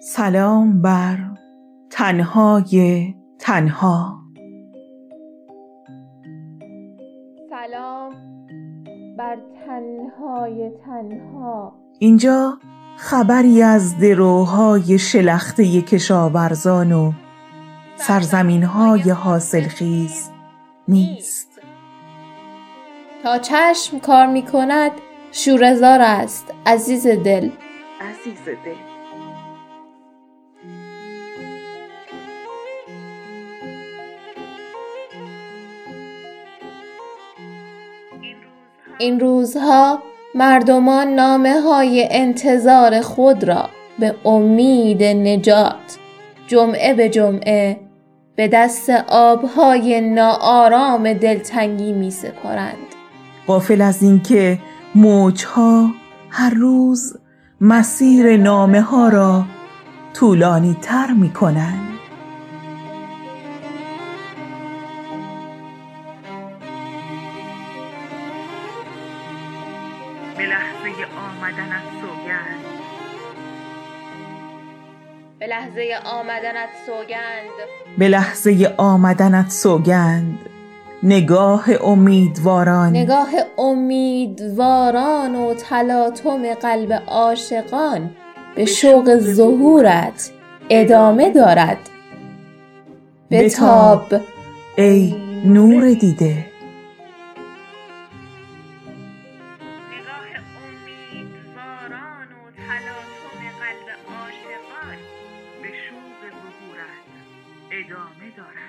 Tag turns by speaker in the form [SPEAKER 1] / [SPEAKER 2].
[SPEAKER 1] سلام بر تنهای تنها.
[SPEAKER 2] سلام بر تنهای تنها.
[SPEAKER 1] اینجا خبری از دروهای شلخته کشاورزان و سرزمین های حاصلخیز نیست.
[SPEAKER 2] تا چشم کار می کند شورزار است عزیز دل.
[SPEAKER 1] عزیز دل.
[SPEAKER 2] این روزها مردمان نامه های انتظار خود را به امید نجات جمعه به جمعه به دست آبهای ناآرام دلتنگی می سپارند
[SPEAKER 1] غافل از اینکه موجها هر روز مسیر نامه ها را طولانی تر می کنند
[SPEAKER 3] به لحظه آمدنت سوگند.
[SPEAKER 2] به لحظه آمدنت سوگند.
[SPEAKER 1] به لحظه آمدنت سوگند. نگاه امیدواران.
[SPEAKER 2] نگاه امیدواران و تلاطم قلب عاشقان به شوق ظهورت ادامه دارد. بتاب.
[SPEAKER 1] ای نور دیده.
[SPEAKER 3] نگاه امیدواران و تلاطم قلب عاشقان به شوق ظهورت ادامه دارد.